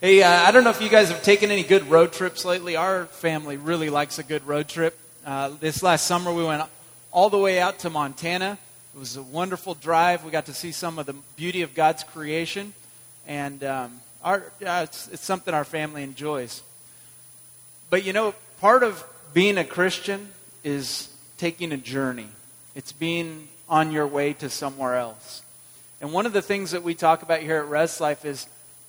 Hey, uh, I don't know if you guys have taken any good road trips lately. Our family really likes a good road trip. Uh, this last summer, we went all the way out to Montana. It was a wonderful drive. We got to see some of the beauty of God's creation, and um, our, uh, it's, it's something our family enjoys. But you know, part of being a Christian is taking a journey. It's being on your way to somewhere else. And one of the things that we talk about here at Rest Life is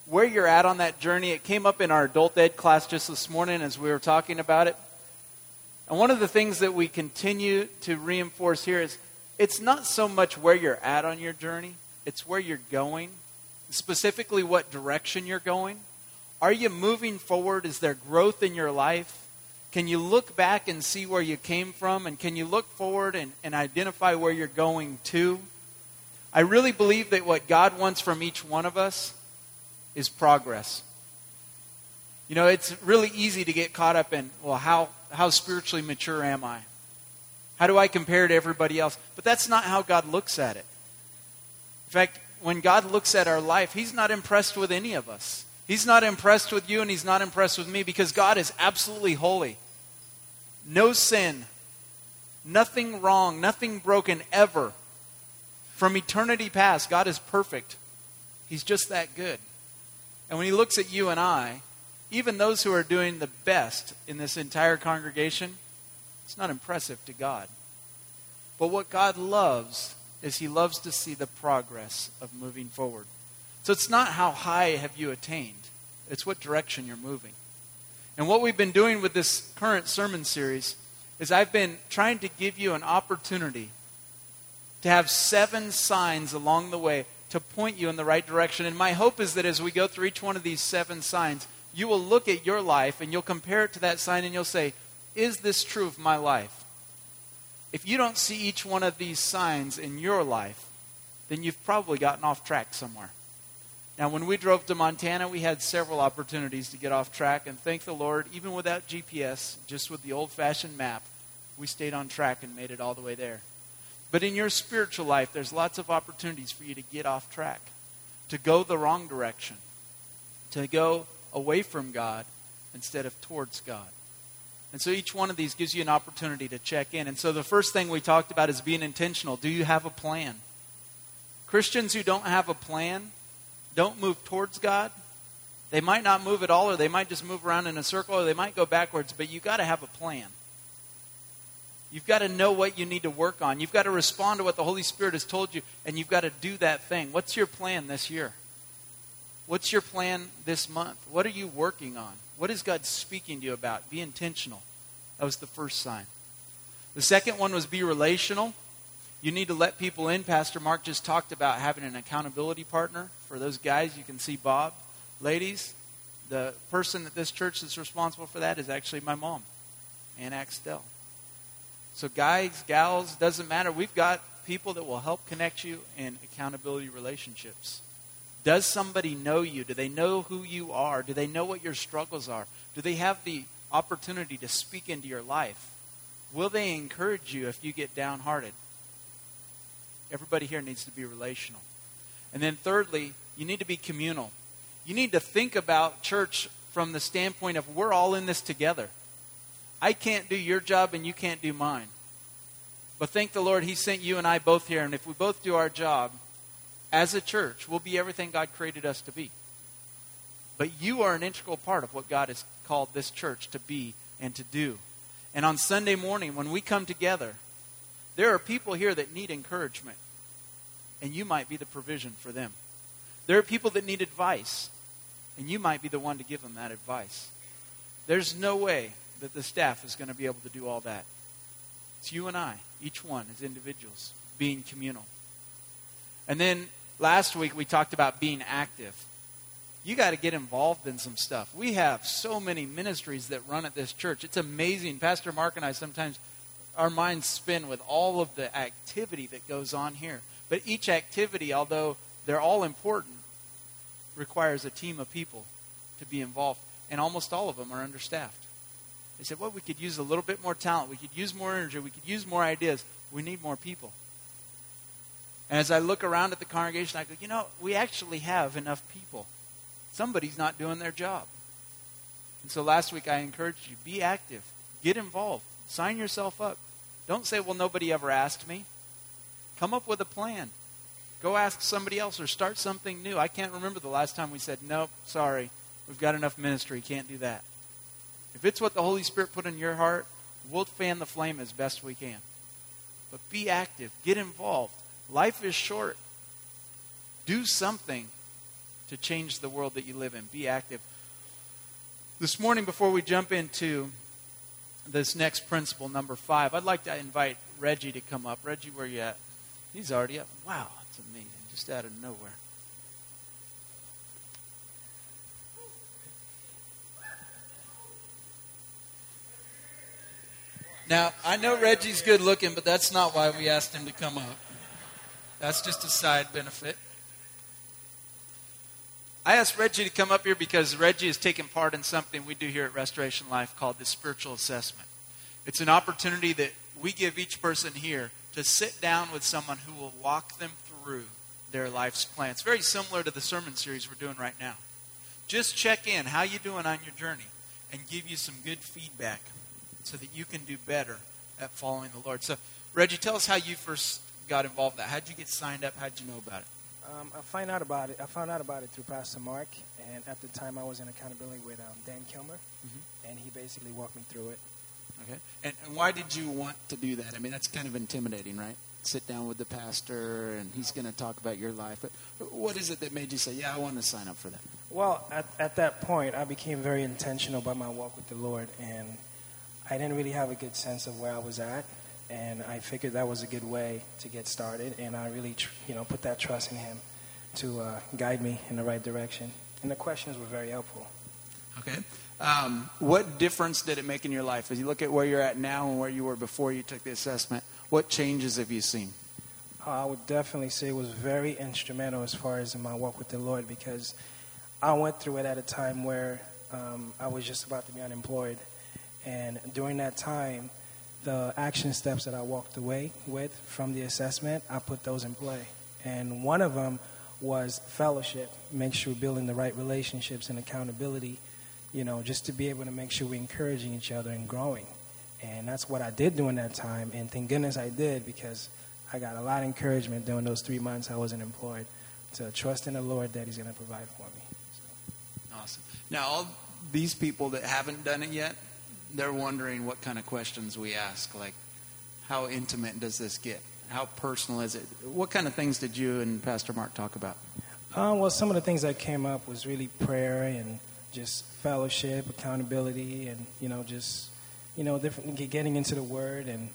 where you're at on that journey. It came up in our adult ed class just this morning as we were talking about it. And one of the things that we continue to reinforce here is it's not so much where you're at on your journey, it's where you're going, specifically what direction you're going. Are you moving forward? Is there growth in your life? Can you look back and see where you came from? And can you look forward and, and identify where you're going to? I really believe that what God wants from each one of us is progress. You know, it's really easy to get caught up in, well, how, how spiritually mature am I? How do I compare to everybody else? But that's not how God looks at it. In fact, when God looks at our life, He's not impressed with any of us. He's not impressed with you and He's not impressed with me because God is absolutely holy. No sin, nothing wrong, nothing broken ever. From eternity past, God is perfect. He's just that good. And when He looks at you and I, even those who are doing the best in this entire congregation, it's not impressive to God. But what God loves is He loves to see the progress of moving forward. So it's not how high have you attained, it's what direction you're moving. And what we've been doing with this current sermon series is I've been trying to give you an opportunity to have seven signs along the way to point you in the right direction. And my hope is that as we go through each one of these seven signs, you will look at your life and you'll compare it to that sign and you'll say, Is this true of my life? If you don't see each one of these signs in your life, then you've probably gotten off track somewhere. Now, when we drove to Montana, we had several opportunities to get off track, and thank the Lord, even without GPS, just with the old fashioned map, we stayed on track and made it all the way there. But in your spiritual life, there's lots of opportunities for you to get off track, to go the wrong direction, to go away from God instead of towards God. And so each one of these gives you an opportunity to check in. And so the first thing we talked about is being intentional. Do you have a plan? Christians who don't have a plan don't move towards God. They might not move at all, or they might just move around in a circle, or they might go backwards, but you've got to have a plan. You've got to know what you need to work on. You've got to respond to what the Holy Spirit has told you, and you've got to do that thing. What's your plan this year? What's your plan this month? What are you working on? What is God speaking to you about? Be intentional. That was the first sign. The second one was be relational. You need to let people in. Pastor Mark just talked about having an accountability partner. For those guys, you can see Bob. Ladies, the person at this church that's responsible for that is actually my mom, Ann Axtell. So, guys, gals, doesn't matter. We've got people that will help connect you in accountability relationships. Does somebody know you? Do they know who you are? Do they know what your struggles are? Do they have the opportunity to speak into your life? Will they encourage you if you get downhearted? Everybody here needs to be relational. And then, thirdly, you need to be communal. You need to think about church from the standpoint of we're all in this together. I can't do your job and you can't do mine. But thank the Lord, He sent you and I both here. And if we both do our job, as a church, we'll be everything God created us to be. But you are an integral part of what God has called this church to be and to do. And on Sunday morning, when we come together, there are people here that need encouragement. And you might be the provision for them. There are people that need advice. And you might be the one to give them that advice. There's no way that the staff is going to be able to do all that. It's you and I, each one as individuals, being communal. And then last week we talked about being active. You got to get involved in some stuff. We have so many ministries that run at this church. It's amazing. Pastor Mark and I sometimes, our minds spin with all of the activity that goes on here. But each activity, although they're all important, requires a team of people to be involved. And almost all of them are understaffed. They said, well, we could use a little bit more talent. We could use more energy. We could use more ideas. We need more people. And as I look around at the congregation, I go, you know, we actually have enough people. somebody's not doing their job. And so last week I encouraged you be active, get involved, sign yourself up. Don't say, well, nobody ever asked me. Come up with a plan. Go ask somebody else or start something new. I can't remember the last time we said, nope, sorry, we've got enough ministry, can't do that. If it's what the Holy Spirit put in your heart, we'll fan the flame as best we can. But be active, get involved. Life is short. Do something to change the world that you live in. Be active. This morning, before we jump into this next principle, number five, I'd like to invite Reggie to come up. Reggie, where you at? He's already up. Wow, it's amazing. Just out of nowhere. Now, I know Reggie's good looking, but that's not why we asked him to come up. That's just a side benefit. I asked Reggie to come up here because Reggie is taking part in something we do here at Restoration Life called the spiritual assessment. It's an opportunity that we give each person here to sit down with someone who will walk them through their life's plan. It's very similar to the sermon series we're doing right now. Just check in, how you doing on your journey, and give you some good feedback so that you can do better at following the Lord. So, Reggie, tell us how you first got involved in that. How did you get signed up? How did you know about it? Um, I find out about it. I found out about it through Pastor Mark, and at the time I was in accountability with um, Dan Kilmer, mm-hmm. and he basically walked me through it. Okay. And, and why did you want to do that? I mean, that's kind of intimidating, right? Sit down with the pastor, and he's going to talk about your life. But what is it that made you say, "Yeah, I want to sign up for that"? Well, at, at that point, I became very intentional about my walk with the Lord, and I didn't really have a good sense of where I was at, and I figured that was a good way to get started, and I really, tr- you know, put that trust in Him to uh, guide me in the right direction. And the questions were very helpful. Okay. Um, what difference did it make in your life? As you look at where you're at now and where you were before you took the assessment, what changes have you seen? Uh, I would definitely say it was very instrumental as far as in my walk with the Lord because I went through it at a time where um, I was just about to be unemployed and during that time, the action steps that I walked away with from the assessment, I put those in play. And one of them was fellowship, make sure building the right relationships and accountability, you know, just to be able to make sure we're encouraging each other and growing. And that's what I did during that time. And thank goodness I did because I got a lot of encouragement during those three months I wasn't employed to trust in the Lord that He's going to provide for me. So. Awesome. Now, all these people that haven't done it yet, they're wondering what kind of questions we ask, like how intimate does this get? How personal is it? What kind of things did you and Pastor Mark talk about? Uh, well, some of the things that came up was really prayer and just fellowship, accountability, and you know, just you know, getting into the Word, and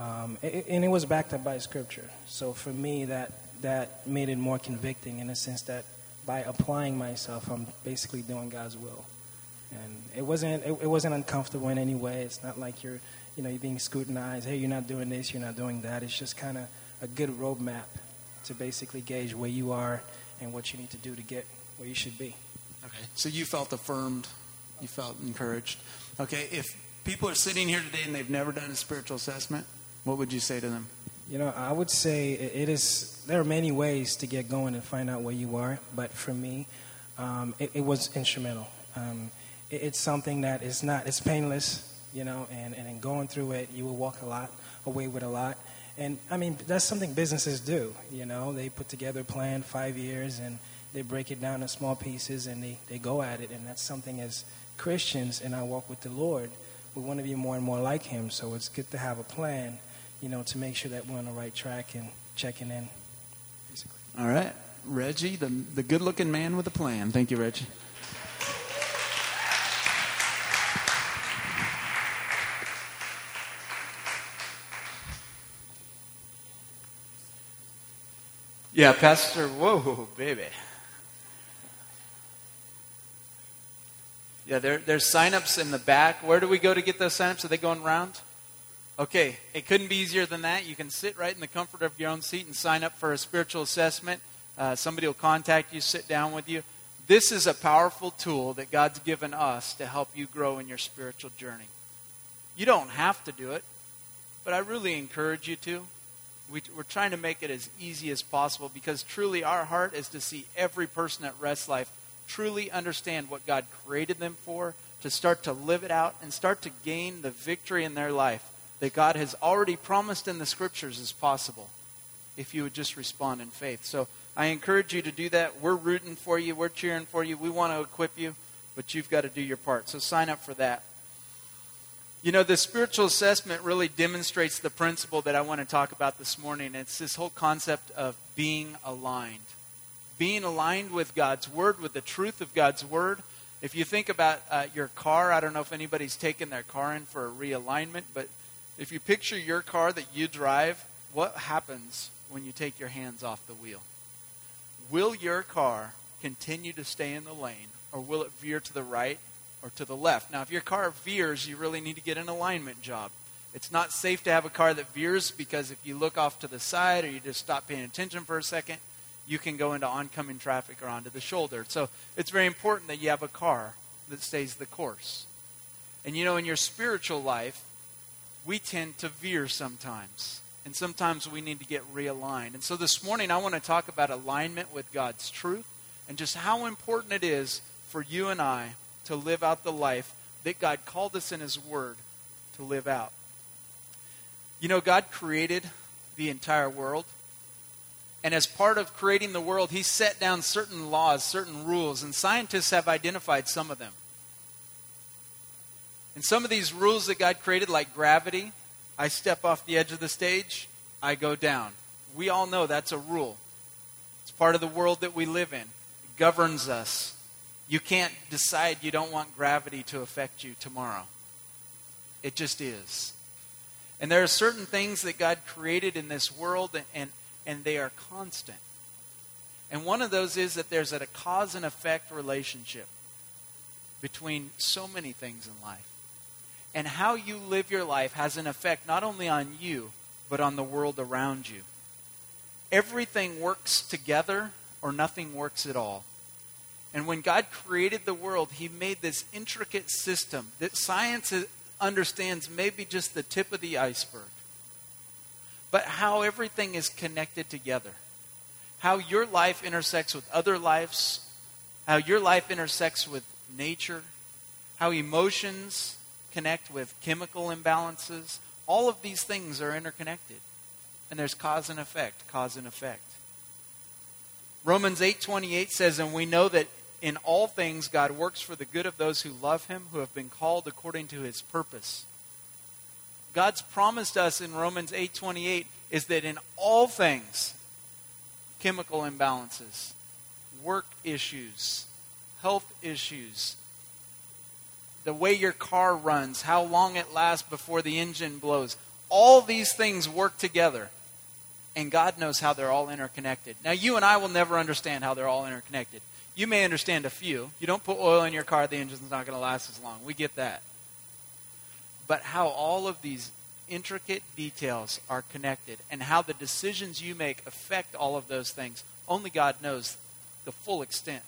um, it, and it was backed up by Scripture. So for me, that that made it more convicting in the sense that by applying myself, I'm basically doing God's will and it wasn't it, it, wasn't uncomfortable in any way. It's not like you're you know you're being scrutinized. Hey, you're not doing this, you're not doing that. It's just kind of a good roadmap to basically gauge where you are and what you need to do to get where you should be. Okay, so you felt affirmed, you felt encouraged. Okay, if people are sitting here today and they've never done a spiritual assessment, what would you say to them? You know, I would say it is. There are many ways to get going and find out where you are, but for me, um, it, it, was instrumental. Um, it's something that is not, it's painless, you know, and, and in going through it, you will walk a lot, away with a lot. And I mean, that's something businesses do, you know, they put together a plan five years and they break it down in small pieces and they, they go at it. And that's something as Christians in our walk with the Lord, we want to be more and more like Him. So it's good to have a plan, you know, to make sure that we're on the right track and checking in, basically. All right. Reggie, the, the good looking man with a plan. Thank you, Reggie. Yeah, Pastor. Whoa, baby. Yeah, there, there's signups in the back. Where do we go to get those signups? Are they going around? Okay, it couldn't be easier than that. You can sit right in the comfort of your own seat and sign up for a spiritual assessment. Uh, somebody will contact you, sit down with you. This is a powerful tool that God's given us to help you grow in your spiritual journey. You don't have to do it, but I really encourage you to we, are trying to make it as easy as possible because truly our heart is to see every person at Rest Life truly understand what God created them for, to start to live it out, and start to gain the victory in their life that God has already promised in the scriptures is possible if you would just respond in faith. So I encourage you to do that. We're rooting for you, we're cheering for you, we want to equip you, but you've got to do your part. So sign up for that. You know, the spiritual assessment really demonstrates the principle that I want to talk about this morning. It's this whole concept of being aligned. Being aligned with God's Word, with the truth of God's Word. If you think about uh, your car, I don't know if anybody's taken their car in for a realignment, but if you picture your car that you drive, what happens when you take your hands off the wheel? Will your car continue to stay in the lane, or will it veer to the right or to the left. Now, if your car veers, you really need to get an alignment job. It's not safe to have a car that veers because if you look off to the side or you just stop paying attention for a second, you can go into oncoming traffic or onto the shoulder. So it's very important that you have a car that stays the course. And you know, in your spiritual life, we tend to veer sometimes. And sometimes we need to get realigned. And so this morning, I want to talk about alignment with God's truth and just how important it is for you and I to live out the life that God called us in His Word to live out. You know, God created the entire world. And as part of creating the world, He set down certain laws, certain rules, and scientists have identified some of them. And some of these rules that God created, like gravity, I step off the edge of the stage, I go down. We all know that's a rule. It's part of the world that we live in, it governs us. You can't decide you don't want gravity to affect you tomorrow. It just is. And there are certain things that God created in this world, and, and they are constant. And one of those is that there's a cause and effect relationship between so many things in life. And how you live your life has an effect not only on you, but on the world around you. Everything works together, or nothing works at all. And when God created the world, He made this intricate system that science understands maybe just the tip of the iceberg. But how everything is connected together. How your life intersects with other lives. How your life intersects with nature. How emotions connect with chemical imbalances. All of these things are interconnected. And there's cause and effect, cause and effect. Romans 8:28 says and we know that in all things, God works for the good of those who love him, who have been called according to his purpose. God's promised us in Romans 8:28 is that in all things, chemical imbalances, work issues, health issues, the way your car runs, how long it lasts before the engine blows, all these things work together. And God knows how they're all interconnected. Now, you and I will never understand how they're all interconnected. You may understand a few. You don't put oil in your car, the engine's not going to last as long. We get that. But how all of these intricate details are connected and how the decisions you make affect all of those things, only God knows the full extent.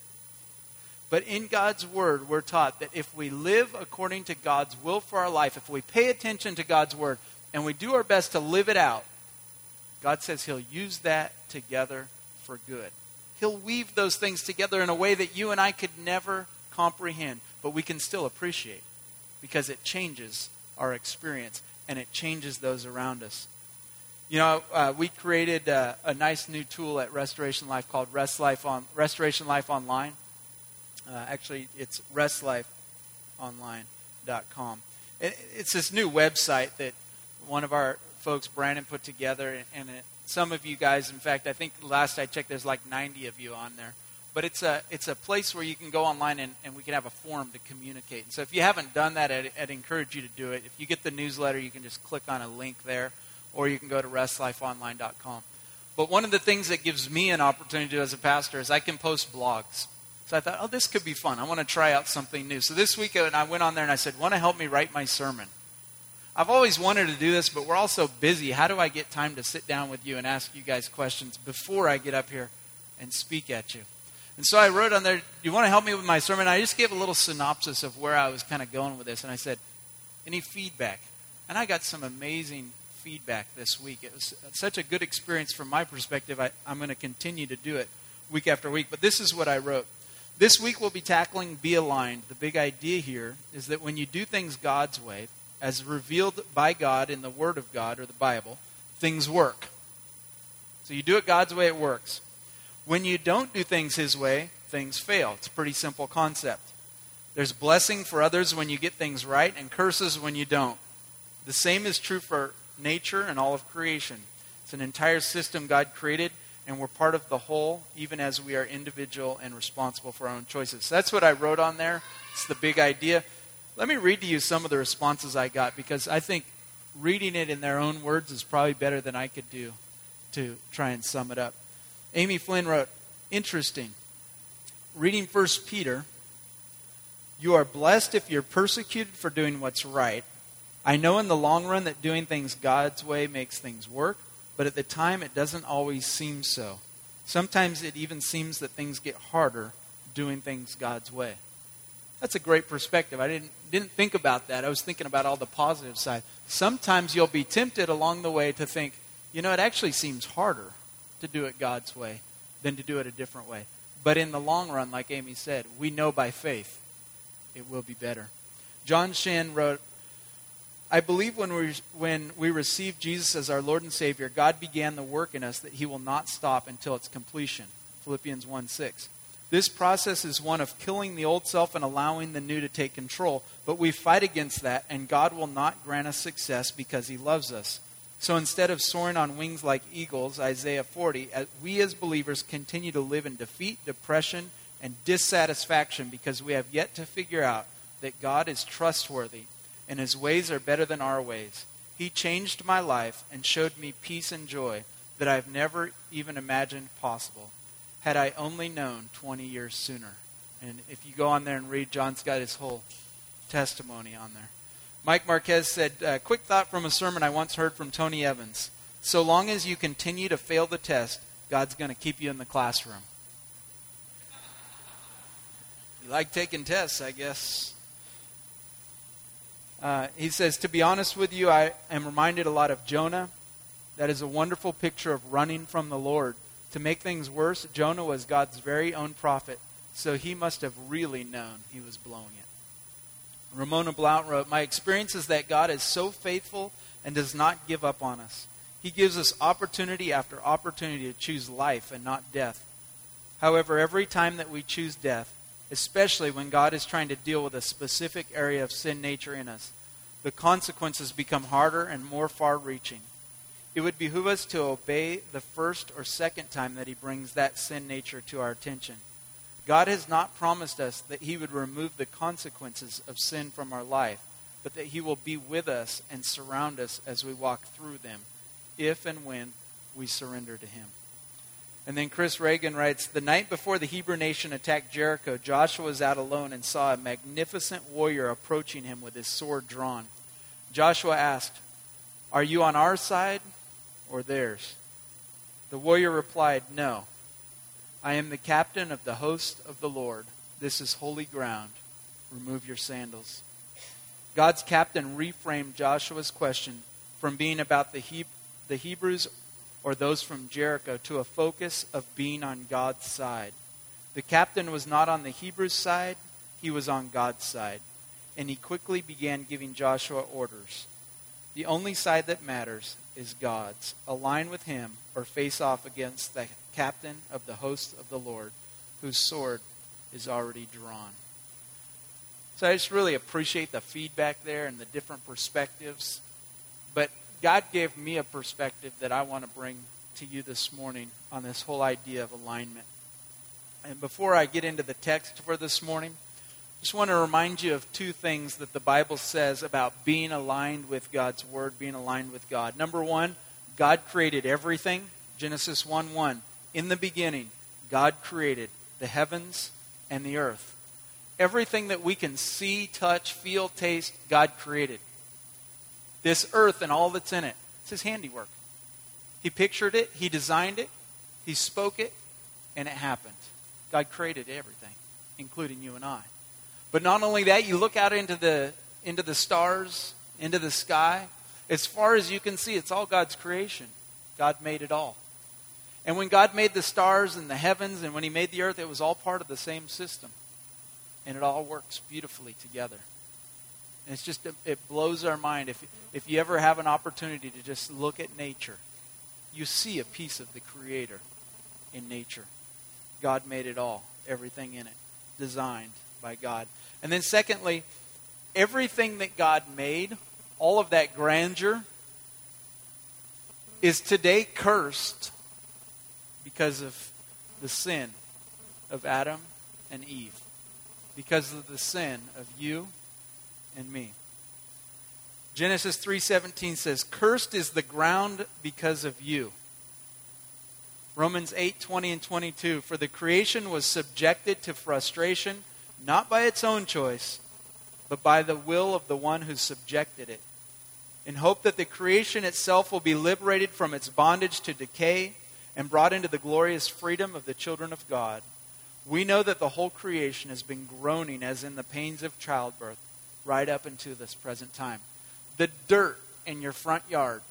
But in God's Word, we're taught that if we live according to God's will for our life, if we pay attention to God's Word, and we do our best to live it out, God says He'll use that together for good. He'll weave those things together in a way that you and I could never comprehend, but we can still appreciate because it changes our experience and it changes those around us. You know, uh, we created uh, a nice new tool at Restoration Life called Rest Life on Restoration Life Online. Uh, actually, it's restlifeonline.com. It, it's this new website that one of our folks, Brandon, put together, and it some of you guys, in fact, I think last I checked, there's like 90 of you on there. But it's a, it's a place where you can go online and, and we can have a forum to communicate. And so if you haven't done that, I'd, I'd encourage you to do it. If you get the newsletter, you can just click on a link there, or you can go to restlifeonline.com. But one of the things that gives me an opportunity as a pastor is I can post blogs. So I thought, oh, this could be fun. I want to try out something new. So this week, uh, I went on there and I said, want to help me write my sermon? I've always wanted to do this, but we're all so busy. How do I get time to sit down with you and ask you guys questions before I get up here and speak at you? And so I wrote on there, You want to help me with my sermon? I just gave a little synopsis of where I was kind of going with this. And I said, Any feedback? And I got some amazing feedback this week. It was such a good experience from my perspective. I, I'm going to continue to do it week after week. But this is what I wrote This week we'll be tackling Be Aligned. The big idea here is that when you do things God's way, as revealed by God in the Word of God or the Bible, things work. So you do it God's way, it works. When you don't do things His way, things fail. It's a pretty simple concept. There's blessing for others when you get things right, and curses when you don't. The same is true for nature and all of creation. It's an entire system God created and we're part of the whole, even as we are individual and responsible for our own choices. that's what I wrote on there. It's the big idea. Let me read to you some of the responses I got because I think reading it in their own words is probably better than I could do to try and sum it up. Amy Flynn wrote, Interesting. Reading First Peter, you are blessed if you're persecuted for doing what's right. I know in the long run that doing things God's way makes things work but at the time it doesn't always seem so. Sometimes it even seems that things get harder doing things God's way. That's a great perspective. I didn't, didn't think about that. I was thinking about all the positive side. Sometimes you'll be tempted along the way to think, you know, it actually seems harder to do it God's way than to do it a different way. But in the long run, like Amy said, we know by faith it will be better. John Shan wrote I believe when we, when we receive Jesus as our Lord and Savior, God began the work in us that He will not stop until its completion. Philippians 1 6. This process is one of killing the old self and allowing the new to take control. But we fight against that, and God will not grant us success because He loves us. So instead of soaring on wings like eagles, Isaiah 40, uh, we as believers continue to live in defeat, depression, and dissatisfaction because we have yet to figure out that God is trustworthy and his ways are better than our ways. He changed my life and showed me peace and joy that I've never even imagined possible had I only known 20 years sooner. And if you go on there and read, John's got his whole testimony on there. Mike Marquez said, uh, Quick thought from a sermon I once heard from Tony Evans. So long as you continue to fail the test, God's going to keep you in the classroom. You like taking tests, I guess. Uh, he says, To be honest with you, I am reminded a lot of Jonah. That is a wonderful picture of running from the Lord. To make things worse, Jonah was God's very own prophet, so he must have really known he was blowing it. Ramona Blount wrote, My experience is that God is so faithful and does not give up on us. He gives us opportunity after opportunity to choose life and not death. However, every time that we choose death, especially when God is trying to deal with a specific area of sin nature in us, the consequences become harder and more far reaching. It would behoove us to obey the first or second time that He brings that sin nature to our attention. God has not promised us that He would remove the consequences of sin from our life, but that He will be with us and surround us as we walk through them, if and when we surrender to Him. And then Chris Reagan writes The night before the Hebrew nation attacked Jericho, Joshua was out alone and saw a magnificent warrior approaching him with his sword drawn. Joshua asked, Are you on our side or theirs? The warrior replied, No. I am the captain of the host of the Lord. This is holy ground. Remove your sandals. God's captain reframed Joshua's question from being about the, he- the Hebrews or those from Jericho to a focus of being on God's side. The captain was not on the Hebrews' side, he was on God's side. And he quickly began giving Joshua orders. The only side that matters is God's. Align with him or face off against the captain of the host of the Lord, whose sword is already drawn. So I just really appreciate the feedback there and the different perspectives. But God gave me a perspective that I want to bring to you this morning on this whole idea of alignment. And before I get into the text for this morning, just want to remind you of two things that the Bible says about being aligned with God's Word, being aligned with God. Number one, God created everything. Genesis 1 1. In the beginning, God created the heavens and the earth. Everything that we can see, touch, feel, taste, God created this earth and all that's in it. It's his handiwork. He pictured it, he designed it, he spoke it, and it happened. God created everything, including you and I. But not only that, you look out into the into the stars, into the sky. As far as you can see, it's all God's creation. God made it all. And when God made the stars and the heavens and when He made the earth, it was all part of the same system. And it all works beautifully together. And it's just, it blows our mind. If, if you ever have an opportunity to just look at nature, you see a piece of the Creator in nature. God made it all, everything in it, designed by God. And then, secondly, everything that God made, all of that grandeur, is today cursed because of the sin of Adam and Eve, because of the sin of you and me. Genesis 3:17 says, "Cursed is the ground because of you." Romans 8:20 and 22, "For the creation was subjected to frustration not by its own choice, but by the will of the one who subjected it, in hope that the creation itself will be liberated from its bondage to decay and brought into the glorious freedom of the children of God. We know that the whole creation has been groaning as in the pains of childbirth right up into this present time. The dirt in your front yard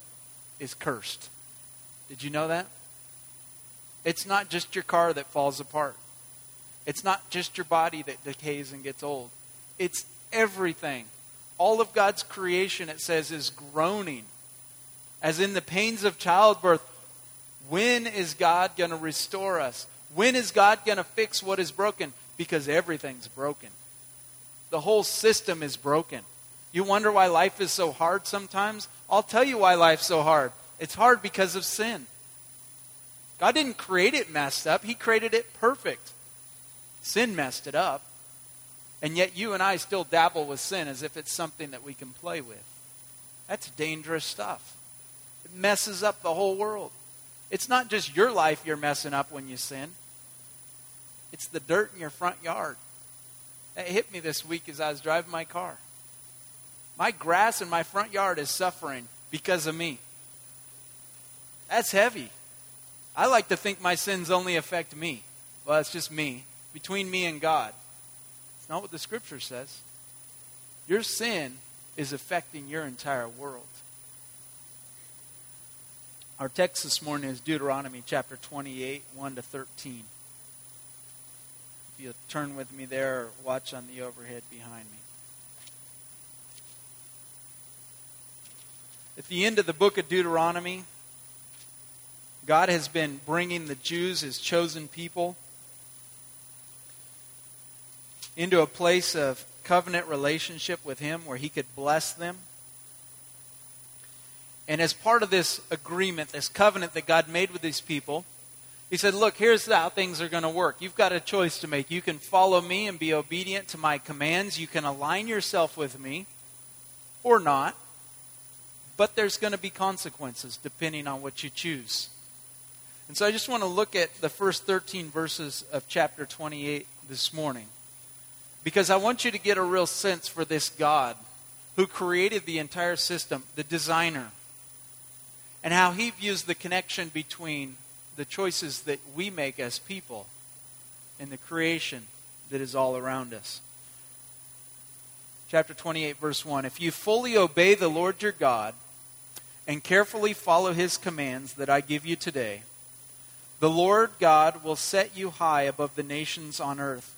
is cursed. Did you know that? It's not just your car that falls apart. It's not just your body that decays and gets old. It's everything. All of God's creation, it says, is groaning. As in the pains of childbirth, when is God going to restore us? When is God going to fix what is broken? Because everything's broken. The whole system is broken. You wonder why life is so hard sometimes? I'll tell you why life's so hard. It's hard because of sin. God didn't create it messed up, He created it perfect. Sin messed it up. And yet you and I still dabble with sin as if it's something that we can play with. That's dangerous stuff. It messes up the whole world. It's not just your life you're messing up when you sin, it's the dirt in your front yard. That hit me this week as I was driving my car. My grass in my front yard is suffering because of me. That's heavy. I like to think my sins only affect me. Well, it's just me, between me and God. It's not what the scripture says. Your sin is affecting your entire world. Our text this morning is Deuteronomy chapter 28, 1 to 13. If you'll turn with me there or watch on the overhead behind me. At the end of the book of Deuteronomy, God has been bringing the Jews, his chosen people, into a place of covenant relationship with him where he could bless them. And as part of this agreement, this covenant that God made with these people, he said, Look, here's how things are going to work. You've got a choice to make. You can follow me and be obedient to my commands. You can align yourself with me or not. But there's going to be consequences depending on what you choose. And so I just want to look at the first 13 verses of chapter 28 this morning. Because I want you to get a real sense for this God who created the entire system, the designer, and how he views the connection between the choices that we make as people and the creation that is all around us. Chapter 28, verse 1 If you fully obey the Lord your God and carefully follow his commands that I give you today, the Lord God will set you high above the nations on earth.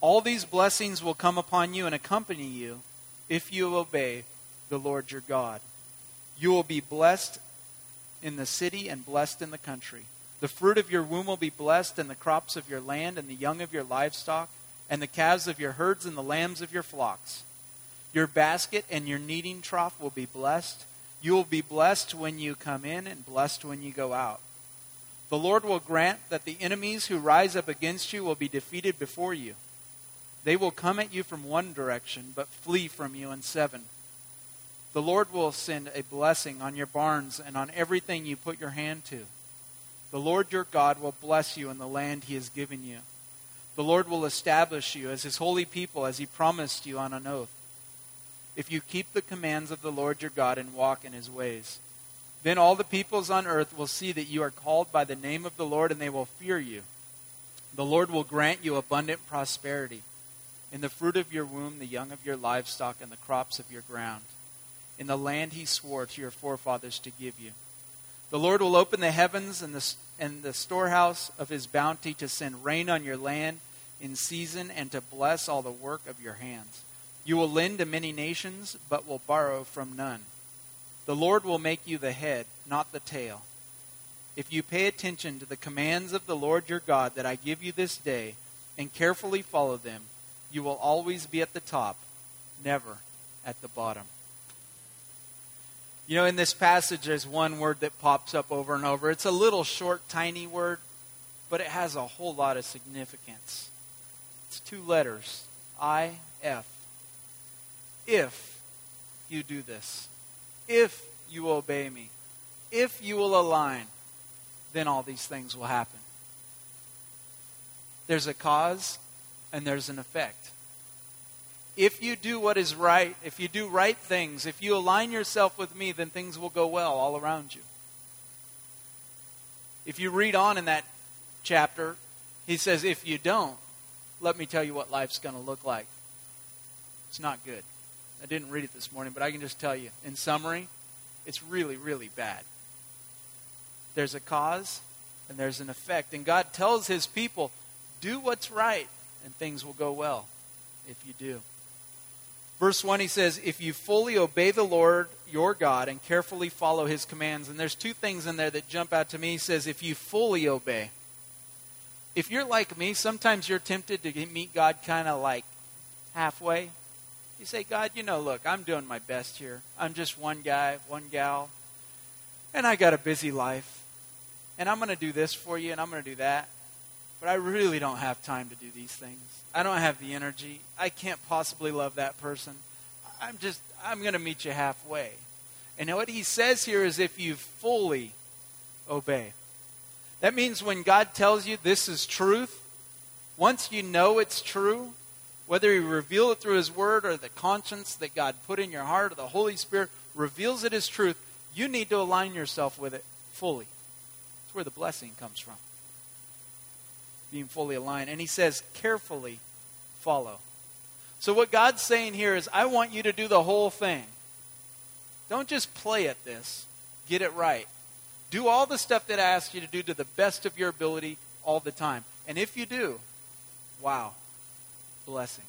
All these blessings will come upon you and accompany you if you obey the Lord your God. You will be blessed in the city and blessed in the country. The fruit of your womb will be blessed, and the crops of your land, and the young of your livestock, and the calves of your herds, and the lambs of your flocks. Your basket and your kneading trough will be blessed. You will be blessed when you come in, and blessed when you go out. The Lord will grant that the enemies who rise up against you will be defeated before you. They will come at you from one direction, but flee from you in seven. The Lord will send a blessing on your barns and on everything you put your hand to. The Lord your God will bless you in the land he has given you. The Lord will establish you as his holy people as he promised you on an oath. If you keep the commands of the Lord your God and walk in his ways, then all the peoples on earth will see that you are called by the name of the Lord and they will fear you. The Lord will grant you abundant prosperity in the fruit of your womb, the young of your livestock, and the crops of your ground in the land he swore to your forefathers to give you. The Lord will open the heavens and, the, and the storehouse of his bounty to send rain on your land in season and to bless all the work of your hands. You will lend to many nations, but will borrow from none. The Lord will make you the head, not the tail. If you pay attention to the commands of the Lord your God that I give you this day and carefully follow them, you will always be at the top, never at the bottom. You know, in this passage, there's one word that pops up over and over. It's a little short, tiny word, but it has a whole lot of significance. It's two letters I F. If you do this, if you obey me, if you will align, then all these things will happen. There's a cause and there's an effect. If you do what is right, if you do right things, if you align yourself with me, then things will go well all around you. If you read on in that chapter, he says, if you don't, let me tell you what life's going to look like. It's not good. I didn't read it this morning, but I can just tell you, in summary, it's really, really bad. There's a cause and there's an effect. And God tells his people, do what's right, and things will go well if you do. Verse 1, he says, If you fully obey the Lord your God and carefully follow his commands. And there's two things in there that jump out to me. He says, If you fully obey. If you're like me, sometimes you're tempted to meet God kind of like halfway. You say, God, you know, look, I'm doing my best here. I'm just one guy, one gal, and I got a busy life. And I'm going to do this for you, and I'm going to do that. But I really don't have time to do these things. I don't have the energy. I can't possibly love that person. I'm just, I'm going to meet you halfway. And what he says here is if you fully obey. That means when God tells you this is truth, once you know it's true, whether He revealed it through His Word or the conscience that God put in your heart or the Holy Spirit reveals it as truth, you need to align yourself with it fully. That's where the blessing comes from. Being fully aligned. And He says, carefully follow. So, what God's saying here is, I want you to do the whole thing. Don't just play at this, get it right. Do all the stuff that I ask you to do to the best of your ability all the time. And if you do, wow, blessing.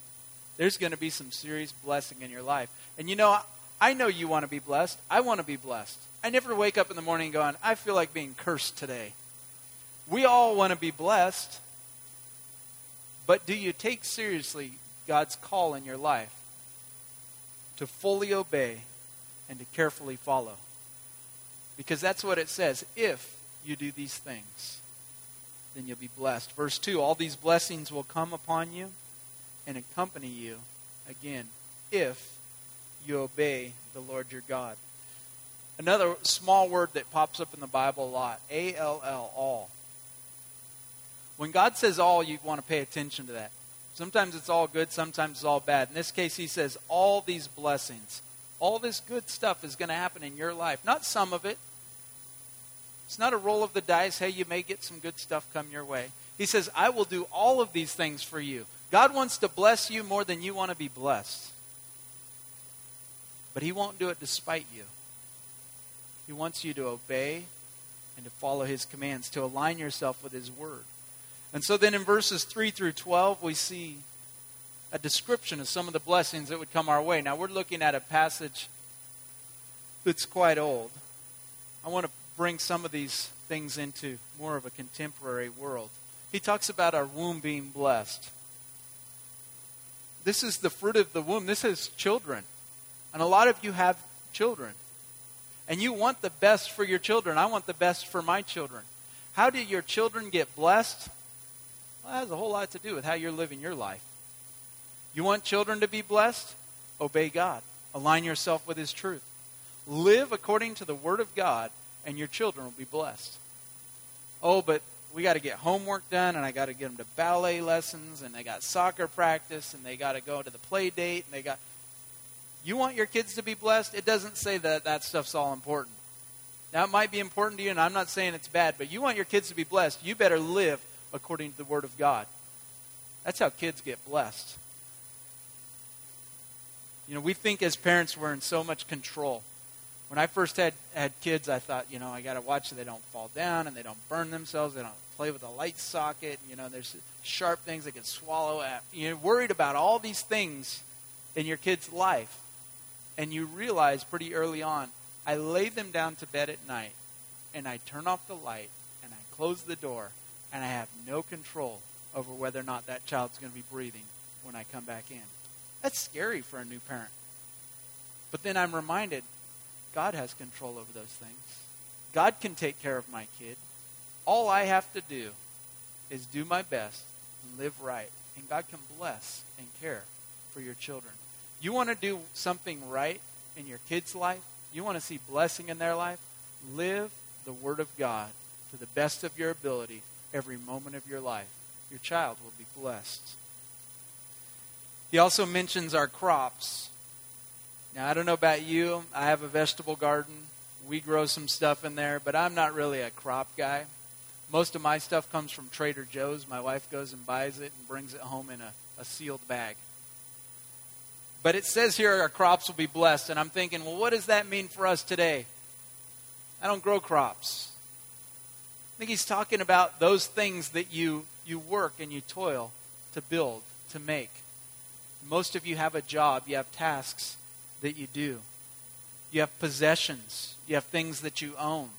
There's going to be some serious blessing in your life. And you know, I know you want to be blessed. I want to be blessed. I never wake up in the morning going, I feel like being cursed today. We all want to be blessed. But do you take seriously God's call in your life to fully obey and to carefully follow? Because that's what it says. If you do these things, then you'll be blessed. Verse 2 All these blessings will come upon you and accompany you again if you obey the Lord your God. Another small word that pops up in the Bible a lot A L L, all. When God says all, you want to pay attention to that. Sometimes it's all good, sometimes it's all bad. In this case, he says all these blessings, all this good stuff is going to happen in your life. Not some of it. It's not a roll of the dice. Hey, you may get some good stuff come your way. He says, I will do all of these things for you. God wants to bless you more than you want to be blessed. But He won't do it despite you. He wants you to obey and to follow His commands, to align yourself with His Word. And so then in verses 3 through 12, we see a description of some of the blessings that would come our way. Now, we're looking at a passage that's quite old. I want to bring some of these things into more of a contemporary world. He talks about our womb being blessed. This is the fruit of the womb. This is children. And a lot of you have children. And you want the best for your children. I want the best for my children. How do your children get blessed? Well, that has a whole lot to do with how you're living your life. You want children to be blessed? Obey God. Align yourself with His truth. Live according to the Word of God, and your children will be blessed. Oh, but we got to get homework done, and I got to get them to ballet lessons, and they got soccer practice, and they got to go to the play date, and they got. You want your kids to be blessed? It doesn't say that that stuff's all important. Now, it might be important to you, and I'm not saying it's bad, but you want your kids to be blessed. You better live according to the Word of God. That's how kids get blessed. You know, we think as parents we're in so much control. When I first had, had kids, I thought, you know, I got to watch so they don't fall down and they don't burn themselves. They don't play with a light socket. You know, there's sharp things they can swallow. At. You're worried about all these things in your kid's life. And you realize pretty early on, I lay them down to bed at night and I turn off the light and I close the door and I have no control over whether or not that child's going to be breathing when I come back in. That's scary for a new parent. But then I'm reminded God has control over those things. God can take care of my kid. All I have to do is do my best and live right. And God can bless and care for your children. You want to do something right in your kid's life? You want to see blessing in their life? Live the Word of God to the best of your ability every moment of your life. Your child will be blessed. He also mentions our crops. Now, I don't know about you. I have a vegetable garden. We grow some stuff in there, but I'm not really a crop guy. Most of my stuff comes from Trader Joe's. My wife goes and buys it and brings it home in a, a sealed bag. But it says here our crops will be blessed, and I'm thinking, well, what does that mean for us today? I don't grow crops. Think he's talking about those things that you, you work and you toil to build, to make. Most of you have a job, you have tasks that you do, you have possessions, you have things that you own.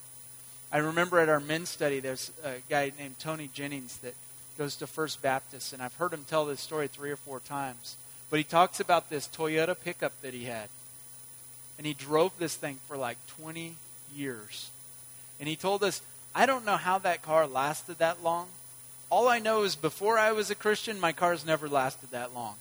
I remember at our men's study, there's a guy named Tony Jennings that goes to First Baptist, and I've heard him tell this story three or four times. But he talks about this Toyota pickup that he had. And he drove this thing for like 20 years. And he told us, I don't know how that car lasted that long. All I know is before I was a Christian, my cars never lasted that long.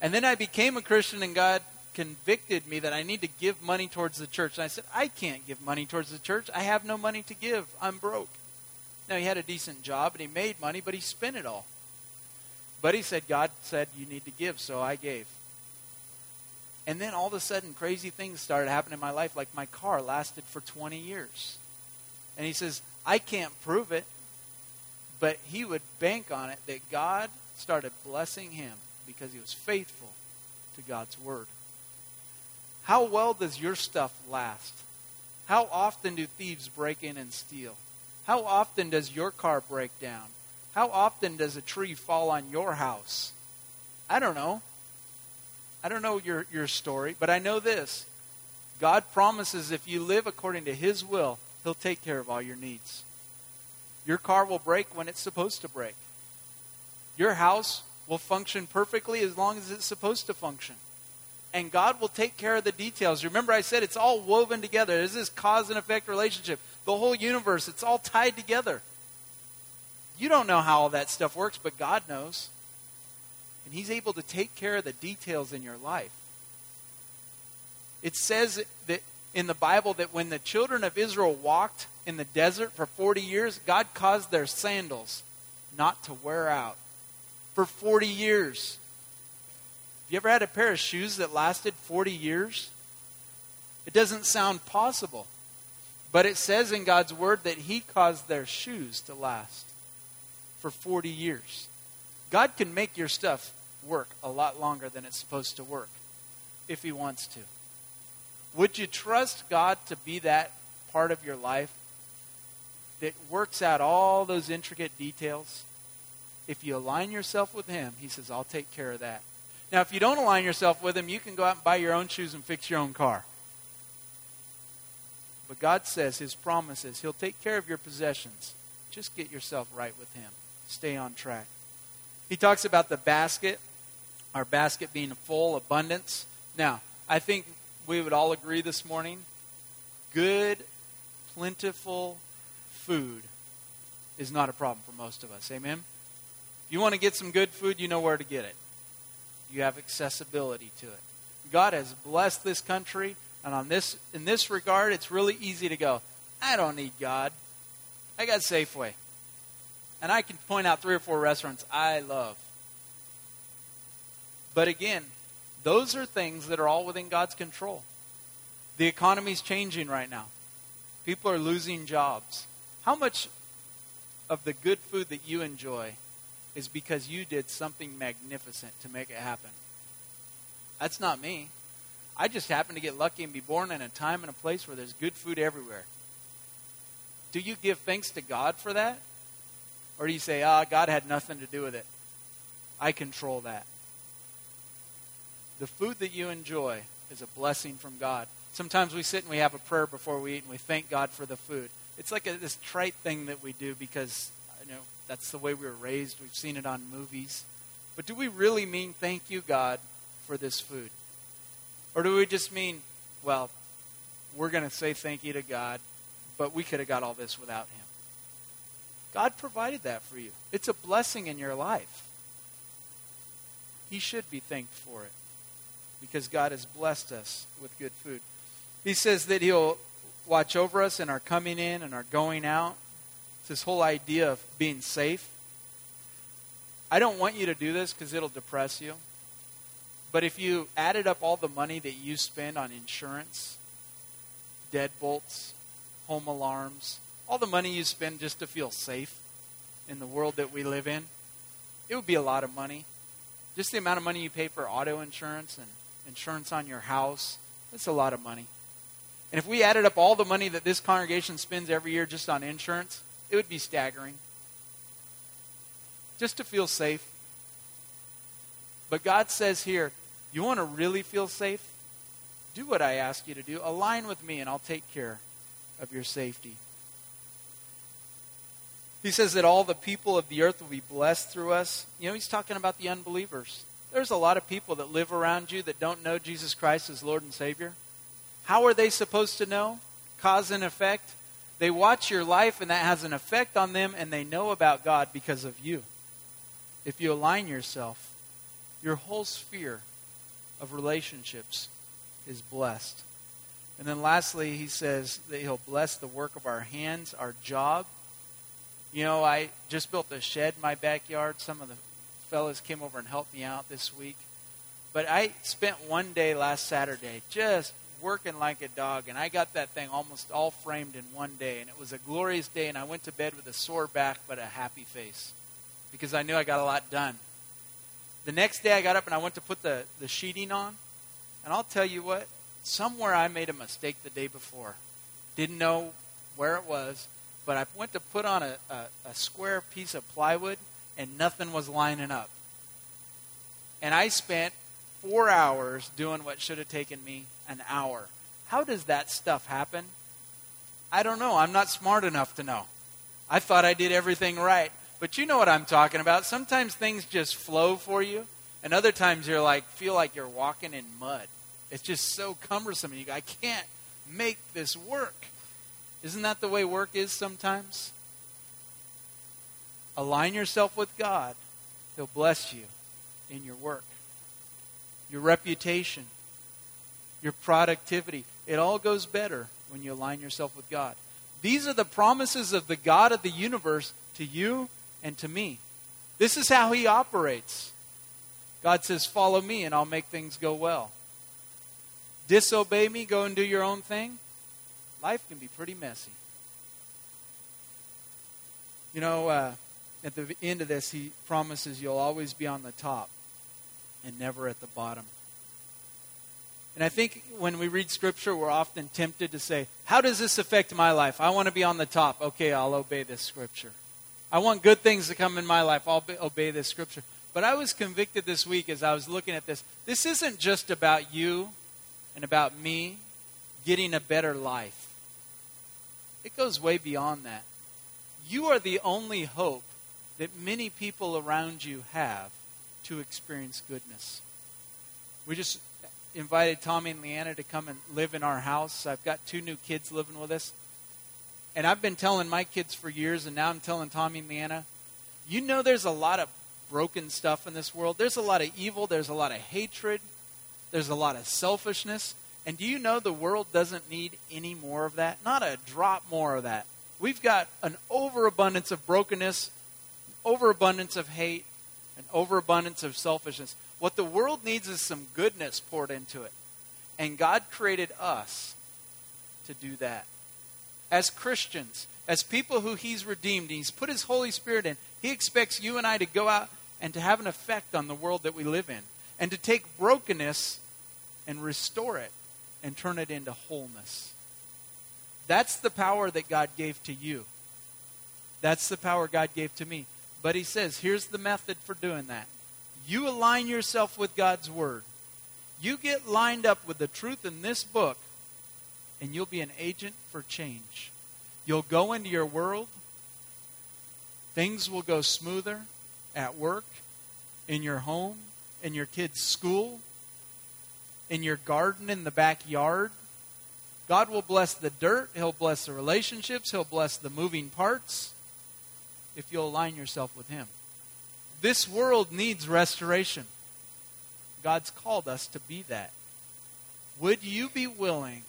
And then I became a Christian, and God convicted me that I need to give money towards the church. And I said, I can't give money towards the church. I have no money to give. I'm broke. Now, he had a decent job and he made money, but he spent it all. But he said, God said, you need to give, so I gave. And then all of a sudden, crazy things started happening in my life, like my car lasted for 20 years. And he says, I can't prove it, but he would bank on it that God started blessing him because he was faithful to God's word. How well does your stuff last? How often do thieves break in and steal? How often does your car break down? How often does a tree fall on your house? I don't know. I don't know your, your story, but I know this. God promises if you live according to His will, He'll take care of all your needs. Your car will break when it's supposed to break. Your house will function perfectly as long as it's supposed to function. And God will take care of the details. Remember, I said it's all woven together. There's this cause and effect relationship. The whole universe, it's all tied together. You don't know how all that stuff works, but God knows. And He's able to take care of the details in your life. It says that in the Bible that when the children of Israel walked in the desert for 40 years, God caused their sandals not to wear out for 40 years. Have you ever had a pair of shoes that lasted 40 years? It doesn't sound possible. But it says in God's word that He caused their shoes to last for 40 years. God can make your stuff work a lot longer than it's supposed to work if He wants to. Would you trust God to be that part of your life that works out all those intricate details? If you align yourself with Him, He says, I'll take care of that. Now, if you don't align yourself with Him, you can go out and buy your own shoes and fix your own car. But God says, His promise is, He'll take care of your possessions. Just get yourself right with Him. Stay on track. He talks about the basket, our basket being full, abundance. Now, I think we would all agree this morning good, plentiful food is not a problem for most of us. Amen? you want to get some good food, you know where to get it. You have accessibility to it. God has blessed this country, and on this in this regard, it's really easy to go, I don't need God. I got Safeway. And I can point out three or four restaurants I love. But again, those are things that are all within God's control. The economy's changing right now. People are losing jobs. How much of the good food that you enjoy is because you did something magnificent to make it happen. That's not me. I just happen to get lucky and be born in a time and a place where there's good food everywhere. Do you give thanks to God for that? Or do you say, ah, oh, God had nothing to do with it? I control that. The food that you enjoy is a blessing from God. Sometimes we sit and we have a prayer before we eat and we thank God for the food. It's like a, this trite thing that we do because you know that's the way we were raised. We've seen it on movies. But do we really mean thank you, God, for this food? Or do we just mean, well, we're going to say thank you to God, but we could have got all this without Him? God provided that for you. It's a blessing in your life. He should be thanked for it because God has blessed us with good food. He says that He'll watch over us in our coming in and our going out. It's this whole idea of being safe. I don't want you to do this because it'll depress you. But if you added up all the money that you spend on insurance, deadbolts, home alarms, all the money you spend just to feel safe in the world that we live in, it would be a lot of money. Just the amount of money you pay for auto insurance and insurance on your house, that's a lot of money. And if we added up all the money that this congregation spends every year just on insurance, it would be staggering. Just to feel safe. But God says here, you want to really feel safe? Do what I ask you to do. Align with me, and I'll take care of your safety. He says that all the people of the earth will be blessed through us. You know, he's talking about the unbelievers. There's a lot of people that live around you that don't know Jesus Christ as Lord and Savior. How are they supposed to know? Cause and effect. They watch your life, and that has an effect on them, and they know about God because of you. If you align yourself, your whole sphere of relationships is blessed. And then lastly, he says that he'll bless the work of our hands, our job. You know, I just built a shed in my backyard. Some of the fellas came over and helped me out this week. But I spent one day last Saturday just working like a dog, and I got that thing almost all framed in one day. And it was a glorious day, and I went to bed with a sore back but a happy face because I knew I got a lot done. The next day I got up and I went to put the, the sheeting on, and I'll tell you what, somewhere I made a mistake the day before. Didn't know where it was, but I went to put on a, a, a square piece of plywood, and nothing was lining up. And I spent four hours doing what should have taken me an hour. How does that stuff happen? I don't know. I'm not smart enough to know. I thought I did everything right. But you know what I'm talking about. Sometimes things just flow for you, and other times you're like feel like you're walking in mud. It's just so cumbersome. You I can't make this work. Isn't that the way work is sometimes? Align yourself with God. He'll bless you in your work. Your reputation, your productivity. It all goes better when you align yourself with God. These are the promises of the God of the universe to you and to me. This is how He operates. God says, Follow me, and I'll make things go well. Disobey me, go and do your own thing. Life can be pretty messy. You know, uh, at the end of this, He promises you'll always be on the top and never at the bottom. And I think when we read Scripture, we're often tempted to say, How does this affect my life? I want to be on the top. Okay, I'll obey this Scripture. I want good things to come in my life. I'll be, obey this Scripture. But I was convicted this week as I was looking at this. This isn't just about you and about me getting a better life, it goes way beyond that. You are the only hope that many people around you have to experience goodness. We just invited Tommy and Leanna to come and live in our house. I've got two new kids living with us. And I've been telling my kids for years, and now I'm telling Tommy and Leanna, you know there's a lot of broken stuff in this world. There's a lot of evil, there's a lot of hatred, there's a lot of selfishness. And do you know the world doesn't need any more of that? Not a drop more of that. We've got an overabundance of brokenness, overabundance of hate, an overabundance of selfishness. What the world needs is some goodness poured into it. And God created us to do that. As Christians, as people who He's redeemed, He's put His Holy Spirit in, He expects you and I to go out and to have an effect on the world that we live in. And to take brokenness and restore it and turn it into wholeness. That's the power that God gave to you. That's the power God gave to me. But he says, here's the method for doing that. You align yourself with God's word. You get lined up with the truth in this book, and you'll be an agent for change. You'll go into your world, things will go smoother at work, in your home, in your kids' school, in your garden in the backyard. God will bless the dirt, He'll bless the relationships, He'll bless the moving parts if you'll align yourself with Him. This world needs restoration. God's called us to be that. Would you be willing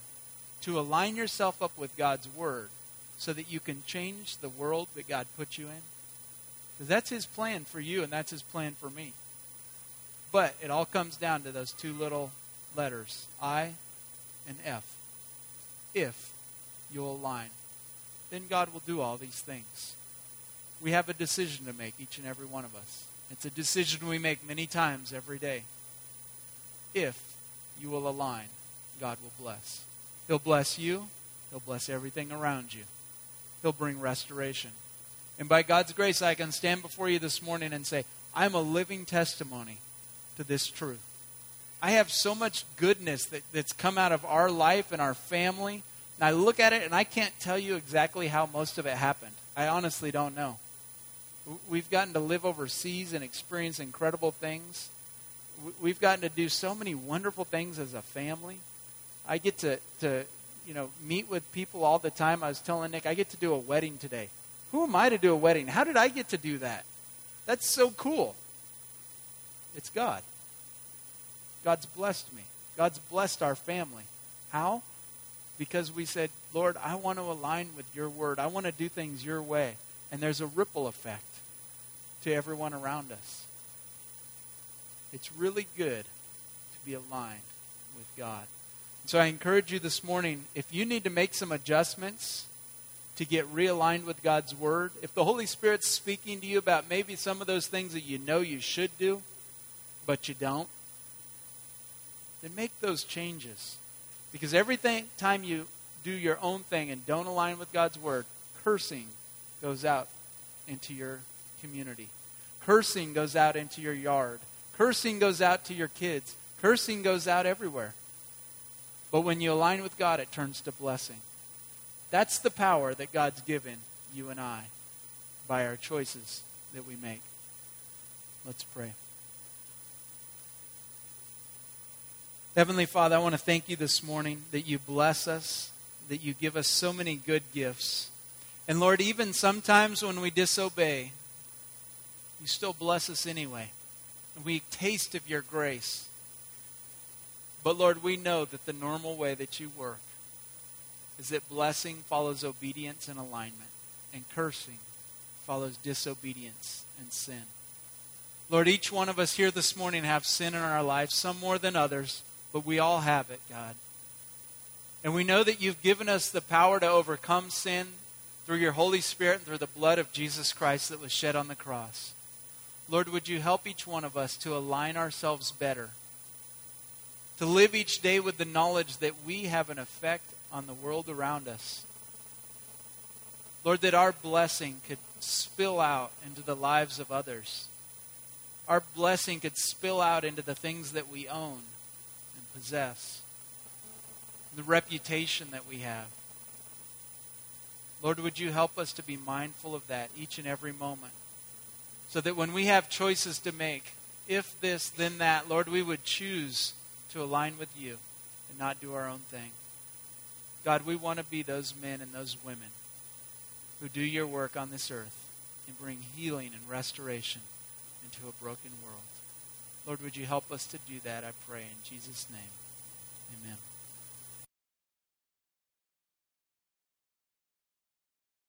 to align yourself up with God's Word so that you can change the world that God put you in? Because that's His plan for you, and that's His plan for me. But it all comes down to those two little letters I and F. If you'll align, then God will do all these things. We have a decision to make, each and every one of us. It's a decision we make many times every day. If you will align, God will bless. He'll bless you, He'll bless everything around you, He'll bring restoration. And by God's grace, I can stand before you this morning and say, I'm a living testimony to this truth. I have so much goodness that, that's come out of our life and our family. And I look at it and I can't tell you exactly how most of it happened. I honestly don't know. We've gotten to live overseas and experience incredible things. We've gotten to do so many wonderful things as a family. I get to, to you know, meet with people all the time. I was telling Nick, I get to do a wedding today. Who am I to do a wedding? How did I get to do that? That's so cool. It's God. God's blessed me. God's blessed our family. How? Because we said, Lord, I want to align with your word. I want to do things your way. And there's a ripple effect to everyone around us. It's really good to be aligned with God. So I encourage you this morning if you need to make some adjustments to get realigned with God's Word, if the Holy Spirit's speaking to you about maybe some of those things that you know you should do, but you don't, then make those changes. Because every time you do your own thing and don't align with God's Word, cursing goes out into your community. Cursing goes out into your yard. Cursing goes out to your kids. Cursing goes out everywhere. But when you align with God, it turns to blessing. That's the power that God's given you and I by our choices that we make. Let's pray. Heavenly Father, I want to thank you this morning that you bless us, that you give us so many good gifts. And Lord, even sometimes when we disobey, you still bless us anyway. And we taste of your grace. But Lord, we know that the normal way that you work is that blessing follows obedience and alignment, and cursing follows disobedience and sin. Lord, each one of us here this morning have sin in our lives, some more than others but we all have it, God. And we know that you've given us the power to overcome sin through your Holy Spirit and through the blood of Jesus Christ that was shed on the cross. Lord, would you help each one of us to align ourselves better, to live each day with the knowledge that we have an effect on the world around us. Lord, that our blessing could spill out into the lives of others. Our blessing could spill out into the things that we own and possess, the reputation that we have. Lord, would you help us to be mindful of that each and every moment? So that when we have choices to make, if this, then that, Lord, we would choose to align with you and not do our own thing. God, we want to be those men and those women who do your work on this earth and bring healing and restoration into a broken world. Lord, would you help us to do that, I pray, in Jesus' name. Amen.